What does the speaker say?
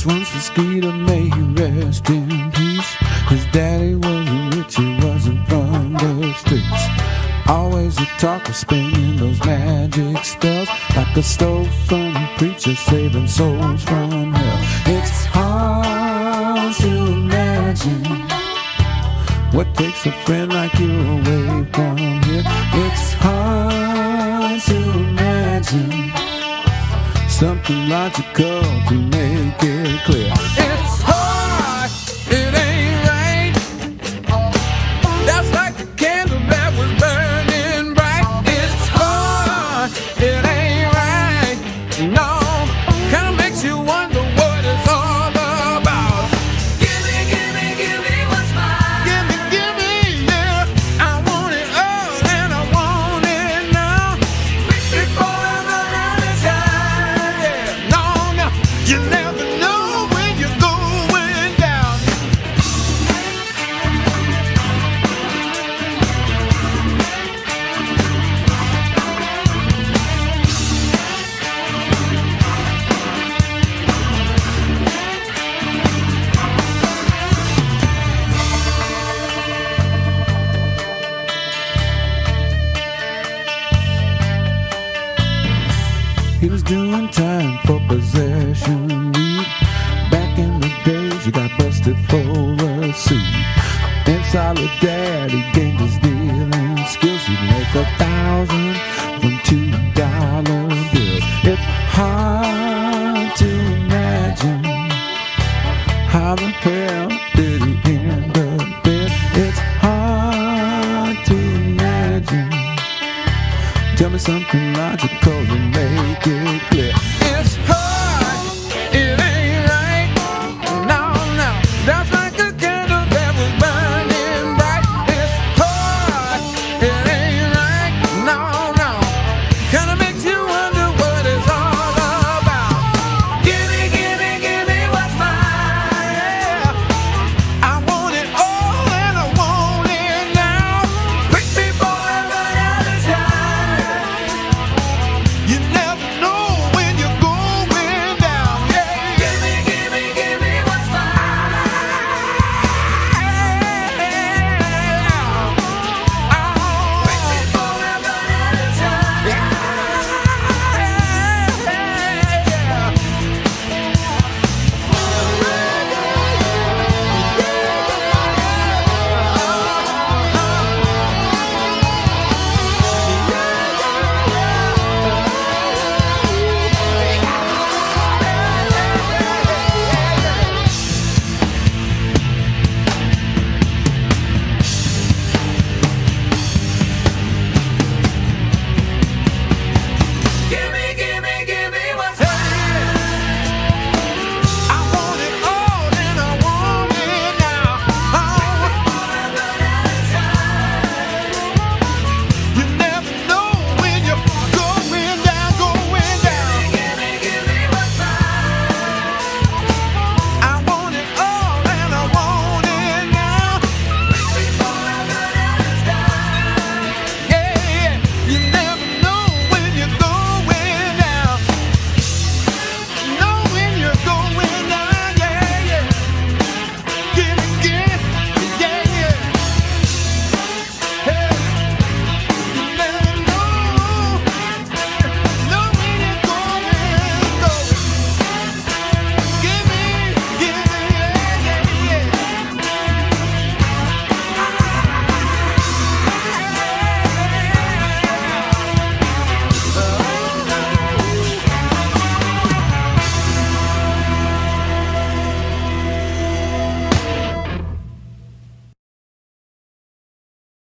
Just once the skeeter may he rest in peace. His daddy wasn't rich, he wasn't from the streets. Always a talker spinning those magic spells like a stove from a preacher saving souls from hell. It's hard to imagine what takes a friend like you away from here. It's hard to imagine something logical to make it clear. It's hard, it ain't right. That's like a candle that was burning bright. It's hard, He was doing time for possession. Back in the days, he got busted for a suit. In solidarity, gained his dealing skills. He'd make a thousand from two dollar bills. It's hard to imagine how the hell did he end up dead. It's hard to imagine. Tell me something logical